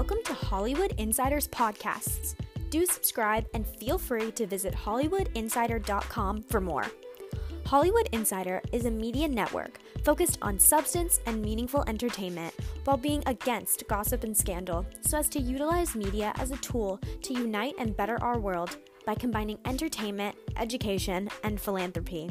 Welcome to Hollywood Insiders Podcasts. Do subscribe and feel free to visit HollywoodInsider.com for more. Hollywood Insider is a media network focused on substance and meaningful entertainment while being against gossip and scandal so as to utilize media as a tool to unite and better our world by combining entertainment, education, and philanthropy.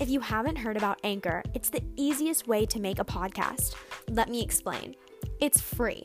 If you haven't heard about Anchor, it's the easiest way to make a podcast. Let me explain. It's free.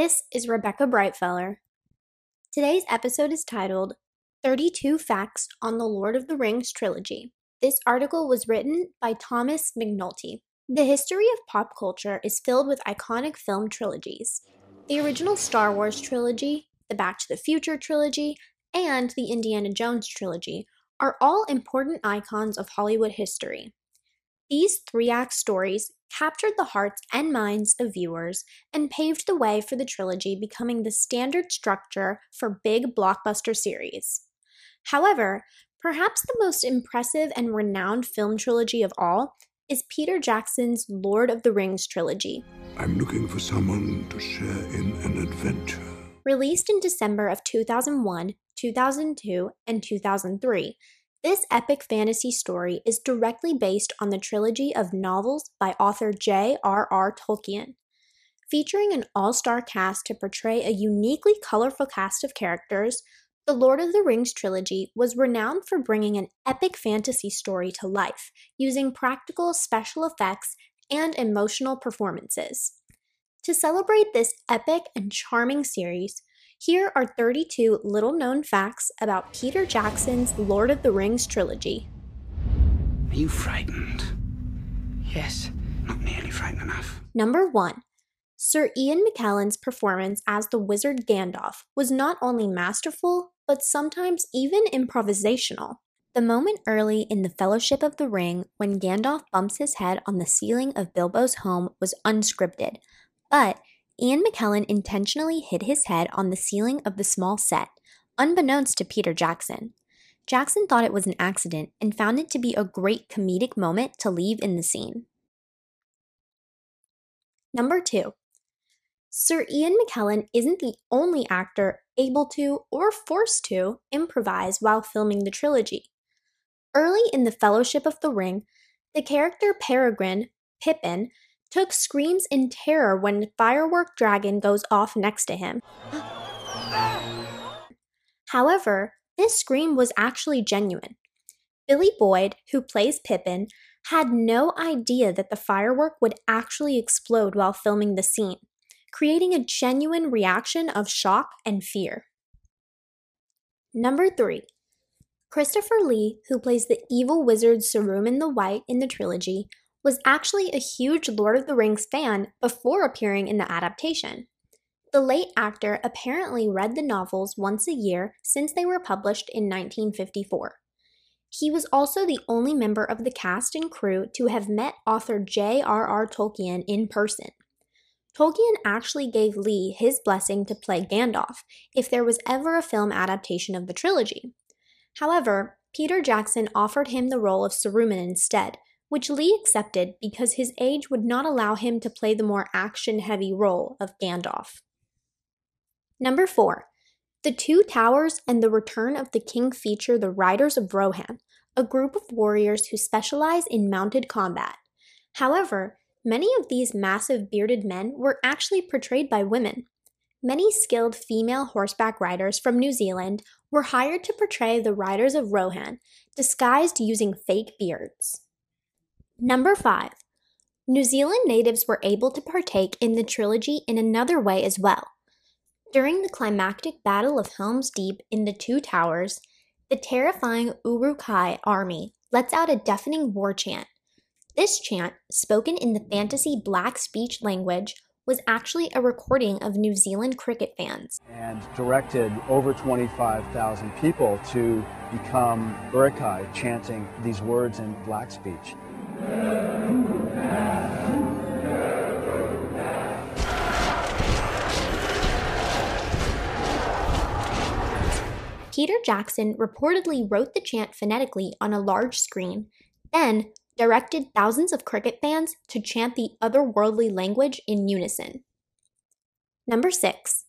This is Rebecca Brightfeller. Today's episode is titled 32 Facts on the Lord of the Rings Trilogy. This article was written by Thomas McNulty. The history of pop culture is filled with iconic film trilogies. The original Star Wars trilogy, the Back to the Future trilogy, and the Indiana Jones trilogy are all important icons of Hollywood history. These three act stories captured the hearts and minds of viewers and paved the way for the trilogy becoming the standard structure for big blockbuster series. However, perhaps the most impressive and renowned film trilogy of all is Peter Jackson's Lord of the Rings trilogy. I'm looking for someone to share in an adventure. Released in December of 2001, 2002, and 2003, this epic fantasy story is directly based on the trilogy of novels by author J.R.R. Tolkien. Featuring an all star cast to portray a uniquely colorful cast of characters, the Lord of the Rings trilogy was renowned for bringing an epic fantasy story to life using practical special effects and emotional performances. To celebrate this epic and charming series, here are 32 little known facts about Peter Jackson's Lord of the Rings trilogy. Are you frightened? Yes. Not nearly frightened enough. Number 1. Sir Ian McKellen's performance as the wizard Gandalf was not only masterful, but sometimes even improvisational. The moment early in the Fellowship of the Ring when Gandalf bumps his head on the ceiling of Bilbo's home was unscripted, but Ian McKellen intentionally hit his head on the ceiling of the small set, unbeknownst to Peter Jackson. Jackson thought it was an accident and found it to be a great comedic moment to leave in the scene. Number 2. Sir Ian McKellen isn't the only actor able to or forced to improvise while filming the trilogy. Early in the Fellowship of the Ring, the character Peregrin, Pippin, took screams in terror when Firework Dragon goes off next to him. However, this scream was actually genuine. Billy Boyd, who plays Pippin, had no idea that the firework would actually explode while filming the scene, creating a genuine reaction of shock and fear. Number 3. Christopher Lee, who plays the evil wizard Saruman the White in the trilogy, was actually a huge Lord of the Rings fan before appearing in the adaptation. The late actor apparently read the novels once a year since they were published in 1954. He was also the only member of the cast and crew to have met author J.R.R. Tolkien in person. Tolkien actually gave Lee his blessing to play Gandalf if there was ever a film adaptation of the trilogy. However, Peter Jackson offered him the role of Saruman instead, which Lee accepted because his age would not allow him to play the more action heavy role of Gandalf. Number 4. The Two Towers and the Return of the King feature the Riders of Rohan, a group of warriors who specialize in mounted combat. However, many of these massive bearded men were actually portrayed by women. Many skilled female horseback riders from New Zealand were hired to portray the Riders of Rohan, disguised using fake beards. Number 5. New Zealand natives were able to partake in the trilogy in another way as well. During the climactic Battle of Helm's Deep in the Two Towers, the terrifying Uruk-hai army lets out a deafening war chant. This chant, spoken in the fantasy black speech language, was actually a recording of New Zealand cricket fans. And directed over 25,000 people to become Uruk-hai, chanting these words in black speech. Peter Jackson reportedly wrote the chant phonetically on a large screen, then directed thousands of cricket fans to chant the otherworldly language in unison. Number 6.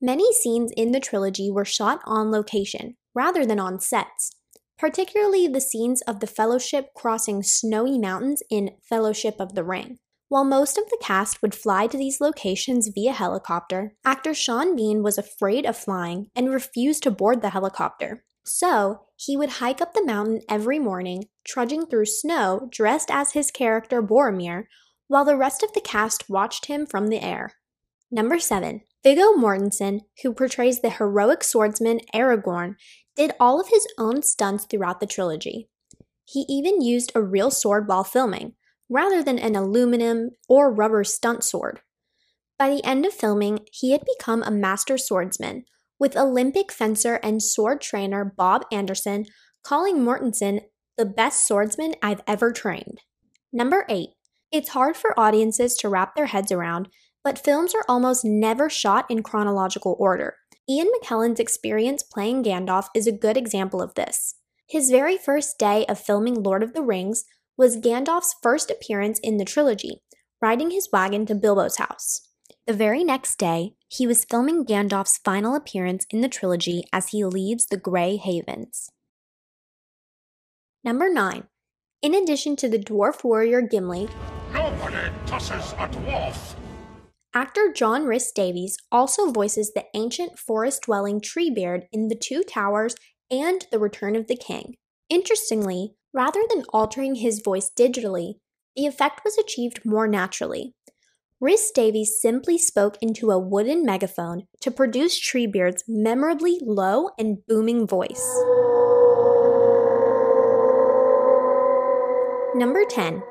Many scenes in the trilogy were shot on location rather than on sets, particularly the scenes of the Fellowship crossing snowy mountains in Fellowship of the Ring. While most of the cast would fly to these locations via helicopter, actor Sean Bean was afraid of flying and refused to board the helicopter. So, he would hike up the mountain every morning, trudging through snow dressed as his character Boromir, while the rest of the cast watched him from the air. Number 7. Viggo Mortensen, who portrays the heroic swordsman Aragorn, did all of his own stunts throughout the trilogy. He even used a real sword while filming, rather than an aluminum or rubber stunt sword. By the end of filming, he had become a master swordsman, with Olympic fencer and sword trainer Bob Anderson calling Mortensen the best swordsman I've ever trained. Number 8. It's hard for audiences to wrap their heads around, but films are almost never shot in chronological order. Ian McKellen's experience playing Gandalf is a good example of this. His very first day of filming Lord of the Rings was Gandalf's first appearance in the trilogy, riding his wagon to Bilbo's house. The very next day, he was filming Gandalf's final appearance in the trilogy as he leaves the Grey Havens. Number 9. In addition to the dwarf warrior Gimli, Nobody tosses a dwarf. Actor John Rhys Davies also voices the ancient forest dwelling Treebeard in The Two Towers and The Return of the King. Interestingly, rather than altering his voice digitally, the effect was achieved more naturally. Rhys Davies simply spoke into a wooden megaphone to produce Treebeard's memorably low and booming voice. Number 10.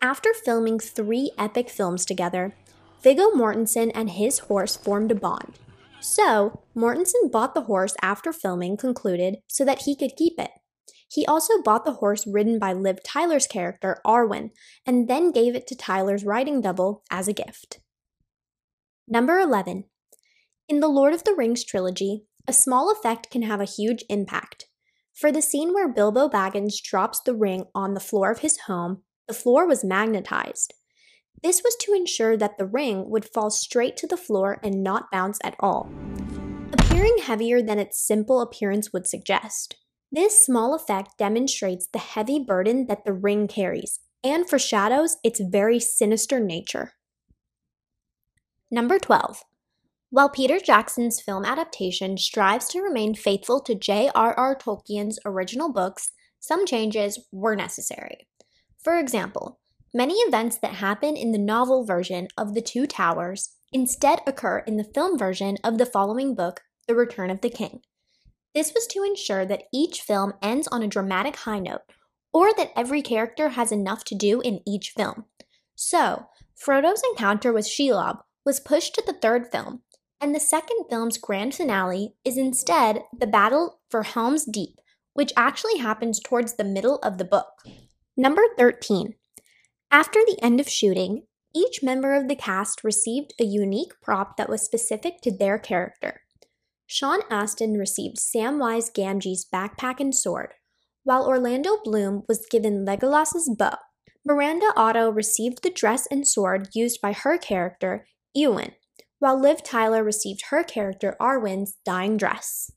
After filming three epic films together, Viggo Mortensen and his horse formed a bond. So, Mortensen bought the horse after filming concluded so that he could keep it. He also bought the horse ridden by Liv Tyler's character, Arwen, and then gave it to Tyler's riding double as a gift. Number 11. In the Lord of the Rings trilogy, a small effect can have a huge impact. For the scene where Bilbo Baggins drops the ring on the floor of his home, the floor was magnetized. This was to ensure that the ring would fall straight to the floor and not bounce at all, appearing heavier than its simple appearance would suggest. This small effect demonstrates the heavy burden that the ring carries and foreshadows its very sinister nature. Number 12. While Peter Jackson's film adaptation strives to remain faithful to J.R.R. Tolkien's original books, some changes were necessary. For example, many events that happen in the novel version of The Two Towers instead occur in the film version of the following book, The Return of the King. This was to ensure that each film ends on a dramatic high note, or that every character has enough to do in each film. So, Frodo's encounter with Shelob was pushed to the third film, and the second film's grand finale is instead the battle for Helm's Deep, which actually happens towards the middle of the book. Number 13. After the end of shooting, each member of the cast received a unique prop that was specific to their character. Sean Astin received Samwise Gamgee's backpack and sword, while Orlando Bloom was given Legolas's bow. Miranda Otto received the dress and sword used by her character, Eowyn, while Liv Tyler received her character Arwen's dying dress.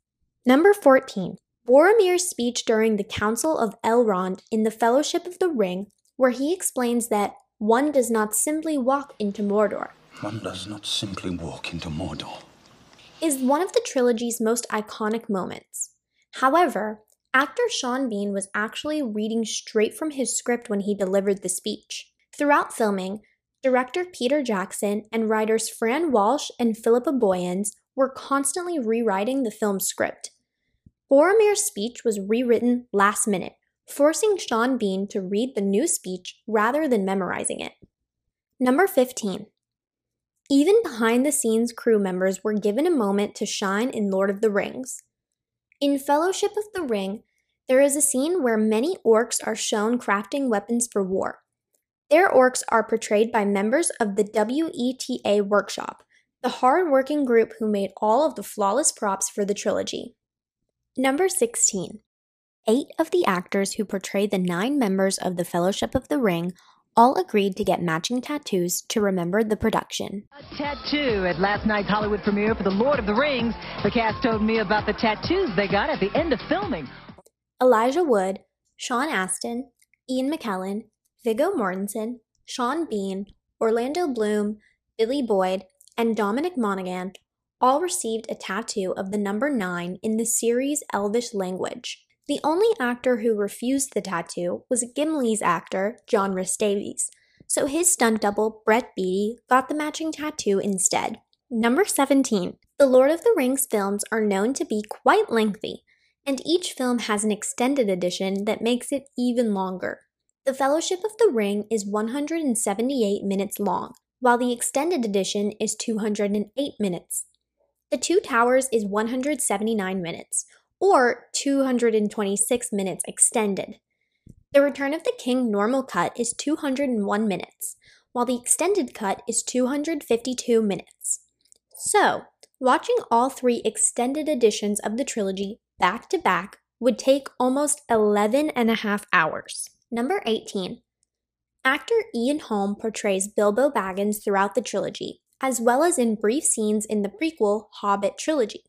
Number 14. Boromir's speech during the Council of Elrond in the Fellowship of the Ring, where he explains that one does not simply walk into Mordor, One does not simply walk into Mordor. is one of the trilogy's most iconic moments. However, actor Sean Bean was actually reading straight from his script when he delivered the speech. Throughout filming, director Peter Jackson and writers Fran Walsh and Philippa Boyens were constantly rewriting the film's script. Boromir's speech was rewritten last minute, forcing Sean Bean to read the new speech rather than memorizing it. Number 15. Even behind the scenes crew members were given a moment to shine in Lord of the Rings. In Fellowship of the Ring, there is a scene where many orcs are shown crafting weapons for war. Their orcs are portrayed by members of the WETA Workshop, the hard working group who made all of the flawless props for the trilogy. Number 16. Eight of the actors who portray the nine members of the Fellowship of the Ring all agreed to get matching tattoos to remember the production. A tattoo at last night's Hollywood premiere for The Lord of the Rings. The cast told me about the tattoos they got at the end of filming. Elijah Wood, Sean Astin, Ian McKellen, Viggo Mortensen, Sean Bean, Orlando Bloom, Billy Boyd, and Dominic Monaghan all received a tattoo of the number 9 in the series Elvish language. The only actor who refused the tattoo was Gimli's actor, John Rhys-Davies, so his stunt double, Brett Beattie, got the matching tattoo instead. Number 17. The Lord of the Rings films are known to be quite lengthy, and each film has an extended edition that makes it even longer. The Fellowship of the Ring is 178 minutes long, while the extended edition is 208 minutes. The Two Towers is 179 minutes, or 226 minutes extended. The Return of the King normal cut is 201 minutes, while the extended cut is 252 minutes. So, watching all three extended editions of the trilogy back to back would take almost 11 and a half hours. Number 18. Actor Ian Holm portrays Bilbo Baggins throughout the trilogy, as well as in brief scenes in the prequel Hobbit trilogy.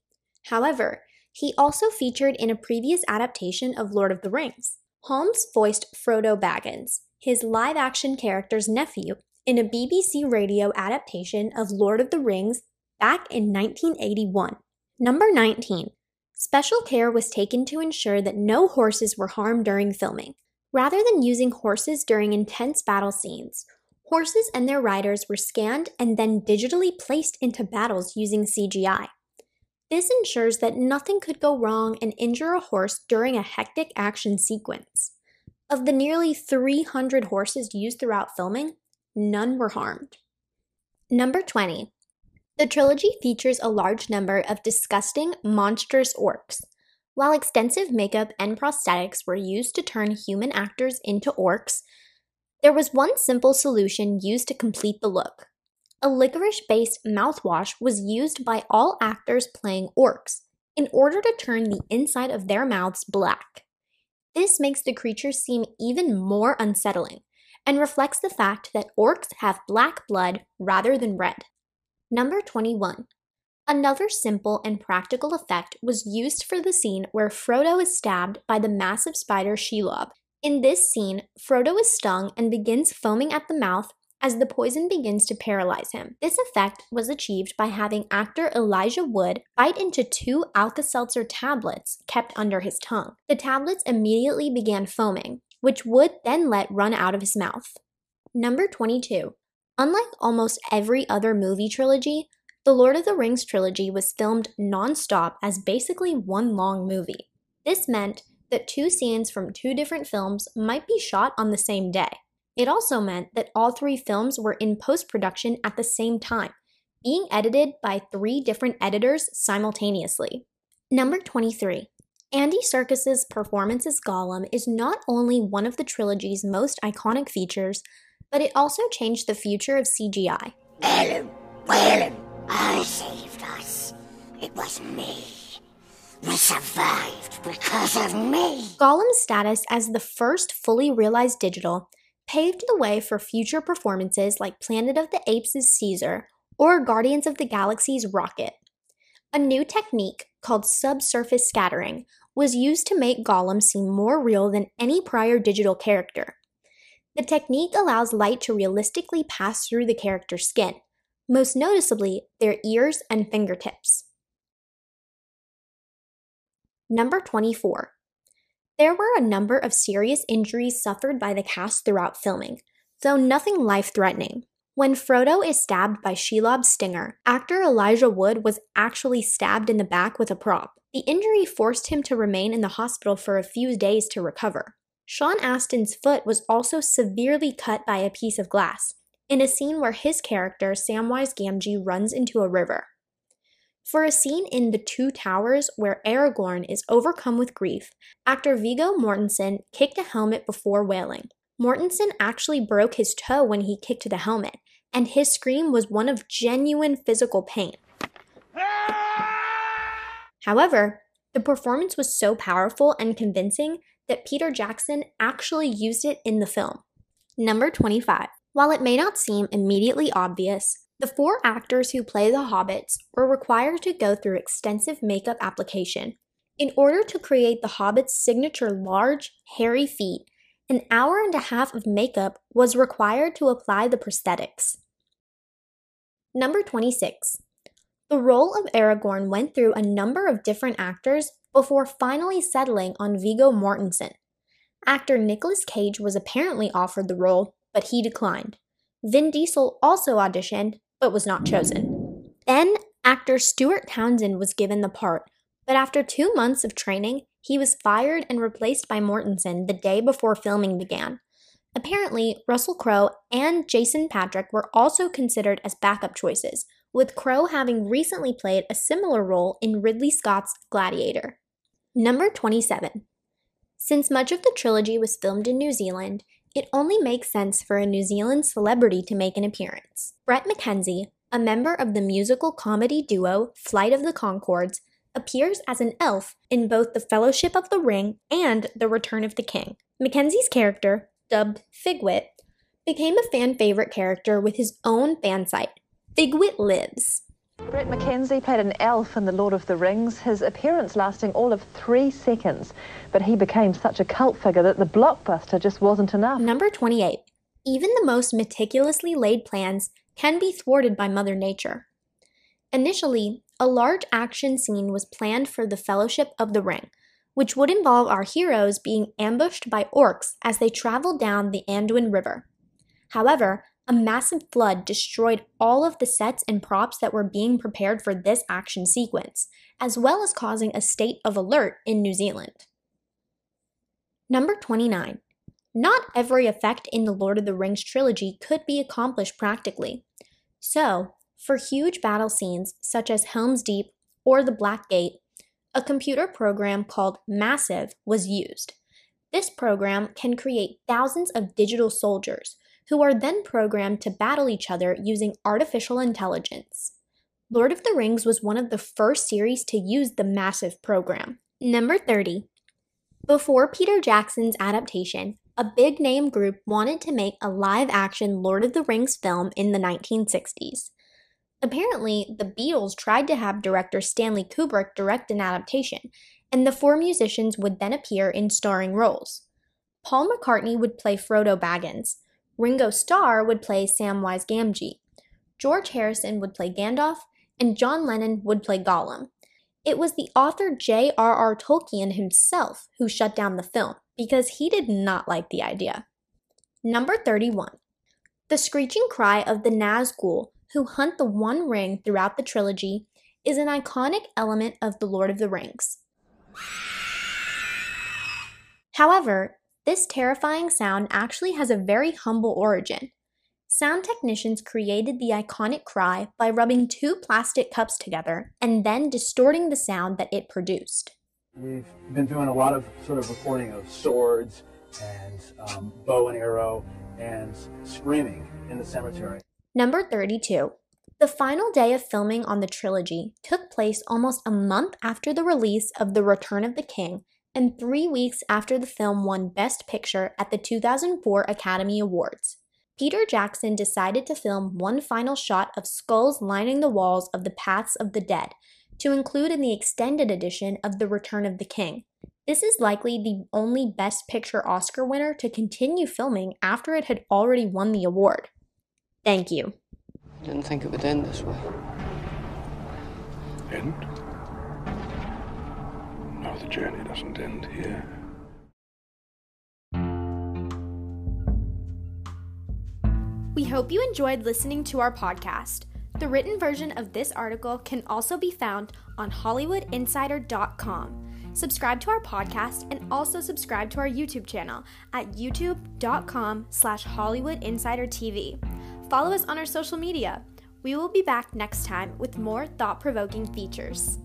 However, he also featured in a previous adaptation of Lord of the Rings. Holmes voiced Frodo Baggins, his live action character's nephew, in a BBC radio adaptation of Lord of the Rings back in 1981. Number 19. Special care was taken to ensure that no horses were harmed during filming. Rather than using horses during intense battle scenes, horses and their riders were scanned and then digitally placed into battles using CGI. This ensures that nothing could go wrong and injure a horse during a hectic action sequence. Of the nearly 300 horses used throughout filming, none were harmed. Number 20. The trilogy features a large number of disgusting, monstrous orcs. While extensive makeup and prosthetics were used to turn human actors into orcs, there was one simple solution used to complete the look a licorice based mouthwash was used by all actors playing orcs in order to turn the inside of their mouths black. This makes the creatures seem even more unsettling and reflects the fact that orcs have black blood rather than red. Number 21. Another simple and practical effect was used for the scene where Frodo is stabbed by the massive spider Shelob. In this scene, Frodo is stung and begins foaming at the mouth as the poison begins to paralyze him. This effect was achieved by having actor Elijah Wood bite into two Alka Seltzer tablets kept under his tongue. The tablets immediately began foaming, which Wood then let run out of his mouth. Number 22. Unlike almost every other movie trilogy, the Lord of the Rings trilogy was filmed non stop as basically one long movie. This meant that two scenes from two different films might be shot on the same day. It also meant that all three films were in post production at the same time, being edited by three different editors simultaneously. Number 23. Andy Serkis's performance as Gollum is not only one of the trilogy's most iconic features, but it also changed the future of CGI. Ellen, Ellen, I saved us. It was me. We survived because of me. Gollum's status as the first fully realized digital paved the way for future performances like Planet of the Apes' Caesar or Guardians of the Galaxy's Rocket. A new technique called subsurface scattering was used to make Gollum seem more real than any prior digital character. The technique allows light to realistically pass through the character's skin, most noticeably their ears and fingertips. Number 24. There were a number of serious injuries suffered by the cast throughout filming, though nothing life threatening. When Frodo is stabbed by Shelob's stinger, actor Elijah Wood was actually stabbed in the back with a prop. The injury forced him to remain in the hospital for a few days to recover. Sean Astin's foot was also severely cut by a piece of glass, in a scene where his character, Samwise Gamgee, runs into a river. For a scene in The Two Towers where Aragorn is overcome with grief, actor Viggo Mortensen kicked a helmet before wailing. Mortensen actually broke his toe when he kicked the helmet, and his scream was one of genuine physical pain. However, the performance was so powerful and convincing that Peter Jackson actually used it in the film. Number 25. While it may not seem immediately obvious, the four actors who play the hobbits were required to go through extensive makeup application. In order to create the hobbits' signature large, hairy feet, an hour and a half of makeup was required to apply the prosthetics. Number 26. The role of Aragorn went through a number of different actors before finally settling on Viggo Mortensen. Actor Nicolas Cage was apparently offered the role, but he declined. Vin Diesel also auditioned, but was not chosen. Then, actor Stuart Townsend was given the part, but after two months of training, he was fired and replaced by Mortensen the day before filming began. Apparently, Russell Crowe and Jason Patric were also considered as backup choices, with Crowe having recently played a similar role in Ridley Scott's Gladiator. Number 27. Since much of the trilogy was filmed in New Zealand, it only makes sense for a New Zealand celebrity to make an appearance. Bret McKenzie, a member of the musical comedy duo Flight of the Conchords, appears as an elf in both The Fellowship of the Ring and The Return of the King. McKenzie's character, dubbed Figwit, became a fan favorite character with his own fan site, Figwit Lives. Bret McKenzie played an elf in The Lord of the Rings, his appearance lasting all of three seconds. But he became such a cult figure that the blockbuster just wasn't enough. Number 28. Even the most meticulously laid plans can be thwarted by Mother Nature. Initially, a large action scene was planned for the Fellowship of the Ring, which would involve our heroes being ambushed by orcs as they traveled down the Anduin River. However, a massive flood destroyed all of the sets and props that were being prepared for this action sequence, as well as causing a state of alert in New Zealand. Number 29. Not every effect in the Lord of the Rings trilogy could be accomplished practically. So, for huge battle scenes such as Helm's Deep or the Black Gate, a computer program called Massive was used. This program can create thousands of digital soldiers who are then programmed to battle each other using artificial intelligence. Lord of the Rings was one of the first series to use the massive program. Number 30. Before Peter Jackson's adaptation, a big name group wanted to make a live action Lord of the Rings film in the 1960s. Apparently, the Beatles tried to have director Stanley Kubrick direct an adaptation, and the four musicians would then appear in starring roles. Paul McCartney would play Frodo Baggins, Ringo Starr would play Samwise Gamgee, George Harrison would play Gandalf, and John Lennon would play Gollum. It was the author J.R.R. Tolkien himself who shut down the film because he did not like the idea. Number 31. The screeching cry of the Nazgul, who hunt the One Ring throughout the trilogy, is an iconic element of The Lord of the Rings. However, this terrifying sound actually has a very humble origin. Sound technicians created the iconic cry by rubbing two plastic cups together and then distorting the sound that it produced. We've been doing a lot of sort of recording of swords and um, bow and arrow and screaming in the cemetery. Number 32. The final day of filming on the trilogy took place almost a month after the release of The Return of the King and three weeks after the film won Best Picture at the 2004 Academy Awards. Peter Jackson decided to film one final shot of skulls lining the walls of the Paths of the Dead to include in the extended edition of The Return of the King. This is likely the only Best Picture Oscar winner to continue filming after it had already won the award. Thank you. I didn't think it would end this way. End? No, the journey doesn't end here. We hope you enjoyed listening to our podcast. The written version of this article can also be found on HollywoodInsider.com. Subscribe to our podcast and also subscribe to our YouTube channel at youtube.com slash HollywoodInsiderTV. follow us on our social media. We will be back next time with more thought provoking features.